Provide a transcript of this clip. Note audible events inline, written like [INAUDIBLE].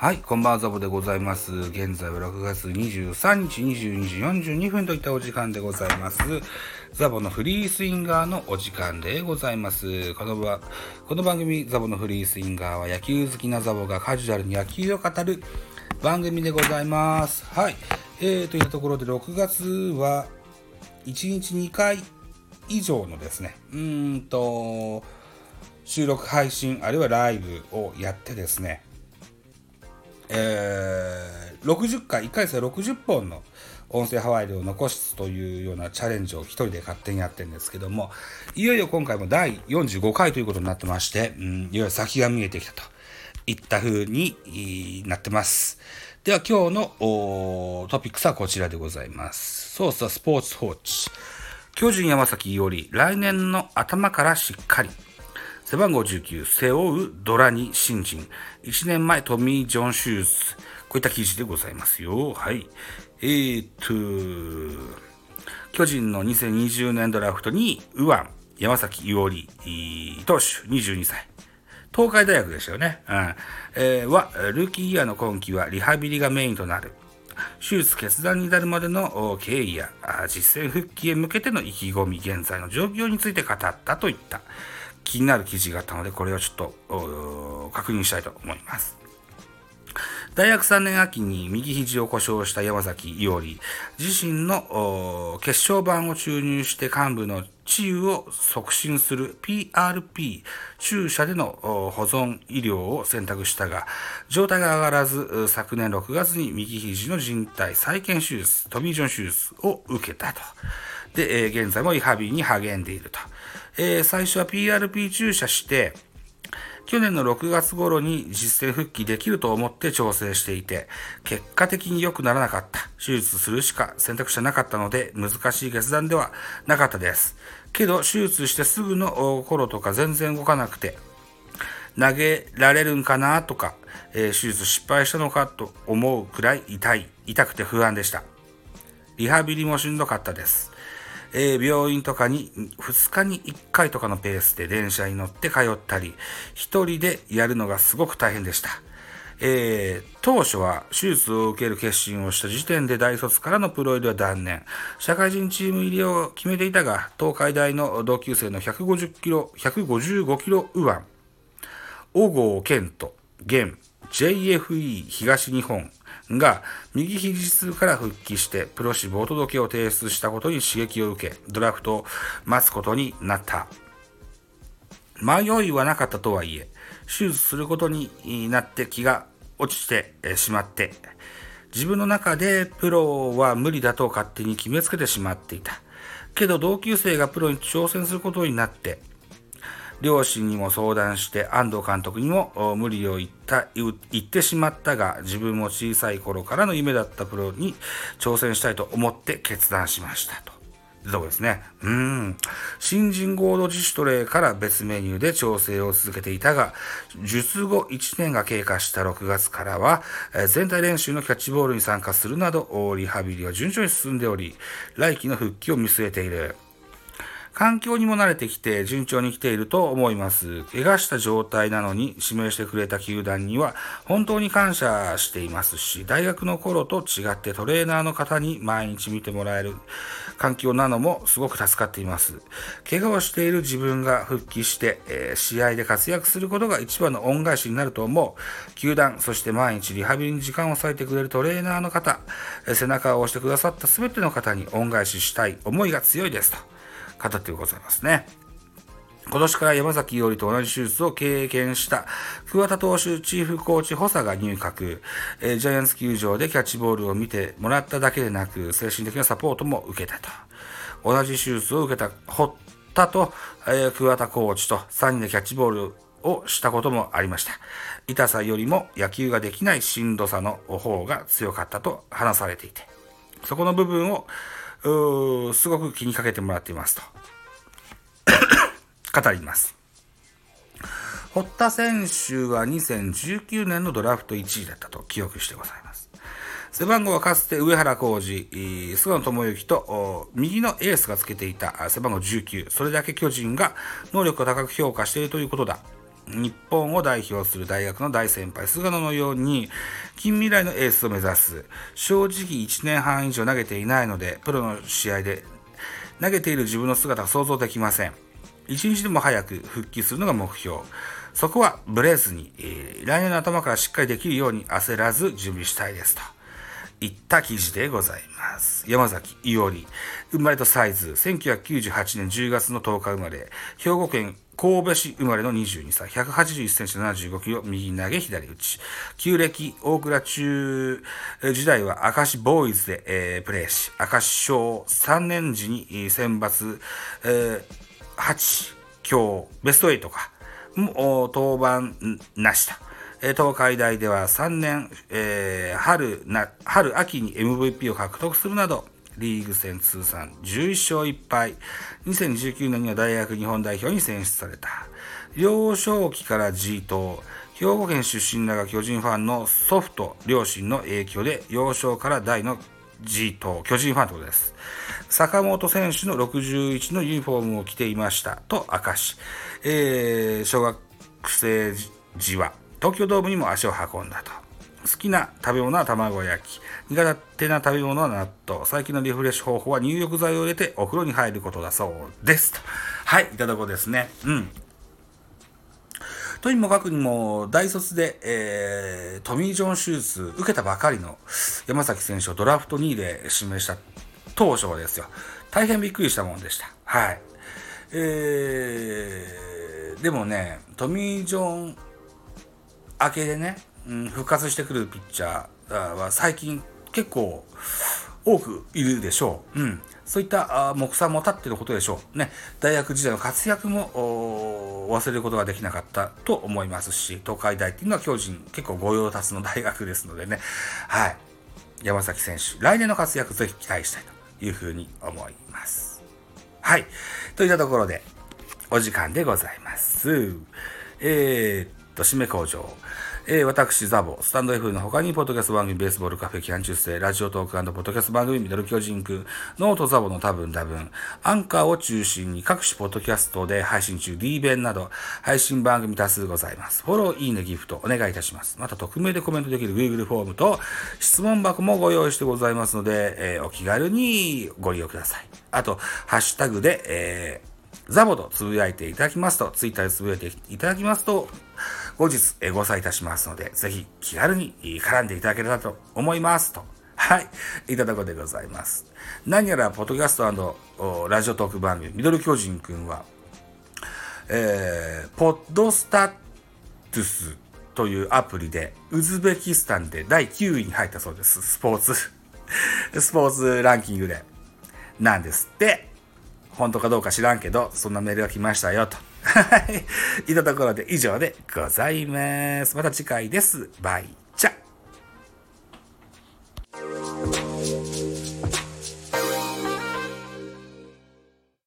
はい、こんばんは、ザボでございます。現在は6月23日22時42分といったお時間でございます。ザボのフリースインガーのお時間でございます。このこの番組、ザボのフリースインガーは野球好きなザボがカジュアルに野球を語る番組でございます。はい、えー、というところで6月は1日2回以上のですね、うーんと、収録配信、あるいはライブをやってですね、えー、60回、1回生60本の音声ハワイルを残すというようなチャレンジを一人で勝手にやってるんですけども、いよいよ今回も第45回ということになってまして、うん、いよいよ先が見えてきたといった風になってます。では今日のトピックスはこちらでございます。ソースはスポーツ報知。巨人山崎より来年の頭からしっかり。背番号19、背負うドラに新人。1年前、トミー・ジョン・シューズ。こういった記事でございますよ。はい。えーと、巨人の2020年ドラフトに、右腕、山崎伊織投手、22歳。東海大学でしたよね。うん。えー、は、ルーキーイヤーの今季はリハビリがメインとなる。手術決断に至るまでの経緯や実践復帰へ向けての意気込み、現在の状況について語ったといった気になる記事があったので、これをちょっと確認したいと思います。大学3年秋に右肘を故障した山崎伊織、自身の血小板を注入して幹部の治癒を促進する PRP 注射での保存医療を選択したが、状態が上がらず、昨年6月に右肘の靭帯再建手術、トミー・ジョン手術を受けたと。で、現在もリハビリに励んでいると。えー、最初は PRP 注射して、去年の6月頃に実践復帰できると思って調整していて、結果的に良くならなかった。手術するしか選択肢はなかったので、難しい決断ではなかったです。けど、手術してすぐの頃とか全然動かなくて、投げられるんかなとか、えー、手術失敗したのかと思うくらい痛い、痛くて不安でした。リハビリもしんどかったです。えー、病院とかに2日に1回とかのペースで電車に乗って通ったり、一人でやるのがすごく大変でした。えー、当初は手術を受ける決心をした時点で大卒からのプロ入りは断念。社会人チーム入りを決めていたが、東海大の同級生の150キロ、155キロ右腕、小郷健人、現 JFE 東日本が右肘痛から復帰してプロ志望届を提出したことに刺激を受け、ドラフトを待つことになった。迷いはなかったとはいえ、手術することになって気が落ちてしまって、自分の中でプロは無理だと勝手に決めつけてしまっていた。けど同級生がプロに挑戦することになって、両親にも相談して安藤監督にも無理を言った言ってしまったが自分も小さい頃からの夢だったプロに挑戦したいと思って決断しましたと。どうですね。うん。新人ゴールド自主トレーから別メニューで調整を続けていたが、術後1年が経過した6月からは、全体練習のキャッチボールに参加するなど、リハビリは順調に進んでおり、来季の復帰を見据えている。環境にも慣れてきて順調に来ていると思います。怪我した状態なのに指名してくれた球団には本当に感謝していますし、大学の頃と違ってトレーナーの方に毎日見てもらえる環境なのもすごく助かっています。怪我をしている自分が復帰して、えー、試合で活躍することが一番の恩返しになると思う。球団、そして毎日リハビリに時間を割いてくれるトレーナーの方、背中を押してくださった全ての方に恩返ししたい思いが強いですと。方でございますね。今年から山崎伊織と同じ手術を経験した桑田投手チーフコーチ補佐が入閣、えー、ジャイアンツ球場でキャッチボールを見てもらっただけでなく、精神的なサポートも受けたと。同じ手術を受けた堀田と、えー、桑田コーチと3人でキャッチボールをしたこともありました。痛さよりも野球ができないしんどさの方が強かったと話されていて、そこの部分をすごく気にかけてもらっていますと。[COUGHS] 語ります。堀田選手は2019年のドラフト1位だったと記憶してございます。背番号はかつて上原浩二、菅野智之と右のエースがつけていた背番号19。それだけ巨人が能力を高く評価しているということだ。日本を代表する大学の大先輩、菅野のように、近未来のエースを目指す。正直1年半以上投げていないので、プロの試合で投げている自分の姿が想像できません。一日でも早く復帰するのが目標。そこはブレずに、えー、来年の頭からしっかりできるように焦らず準備したいですと。いった記事でございます。山崎伊織。生まれとサイズ。1998年10月の10日生まれ。兵庫県神戸市生まれの22歳。181センチ75キロ。右投げ左打ち。旧暦大倉中時代は明石ボーイズで、えー、プレーし、明石小3年時に選抜、えー、8、今日ベスト8か。も登板なしと。東海大では3年、えー、春な、春、秋に MVP を獲得するなど、リーグ戦通算11勝1敗。2019年には大学日本代表に選出された。幼少期から G 党。兵庫県出身だが巨人ファンの祖父と両親の影響で幼少から大の G 党、巨人ファンということです。坂本選手の61のユニフォームを着ていましたと明かし、えー、小学生時は東京ドームにも足を運んだと。好きな食べ物は卵焼き。苦手な食べ物は納豆。最近のリフレッシュ方法は入浴剤を入れてお風呂に入ることだそうです。と。はい、いただこうですね。うん。とにもかくにも、大卒で、えー、トミー・ジョン手術受けたばかりの山崎選手をドラフト2位で指名した当初はですよ。大変びっくりしたもんでした。はい。えー、でもね、トミー・ジョン明けでね、うん、復活してくるピッチャーは最近結構多くいるでしょう。うん。そういった目算も立っていることでしょう。ね。大学時代の活躍も忘れることができなかったと思いますし、東海大っていうのは巨人結構御用達の大学ですのでね。はい。山崎選手、来年の活躍ぜひ期待したいというふうに思います。はい。といったところで、お時間でございます。えー、っと、締め工場。えー、私、ザボ、スタンド F の他に、ポッドキャスト番組、ベースボールカフェ、キャン中世、ラジオトークポッドキャスト番組、ミドル巨人くん、ノートザボの多分多分、アンカーを中心に各種ポッドキャストで配信中、D 弁など、配信番組多数ございます。フォロー、いいね、ギフト、お願いいたします。また、匿名でコメントできる Google フォームと、質問箱もご用意してございますので、えー、お気軽にご利用ください。あと、ハッシュタグで、えーザボとつぶやいていただきますと、ツイッターでつぶやいていただきますと、後日ご採いたしますので、ぜひ気軽に絡んでいただければと思いますと。はい。いただくでございます。何やら、ポッドキャストラジオトーク番組、ミドル巨人くんは、えー、ポッドスタトゥスというアプリで、ウズベキスタンで第9位に入ったそうです。スポーツ [LAUGHS] スポーツランキングで。なんですって。本当かどうか知らんけど、そんなメールが来ましたよ、と。はい。いたところで以上でございます。また次回です。バイ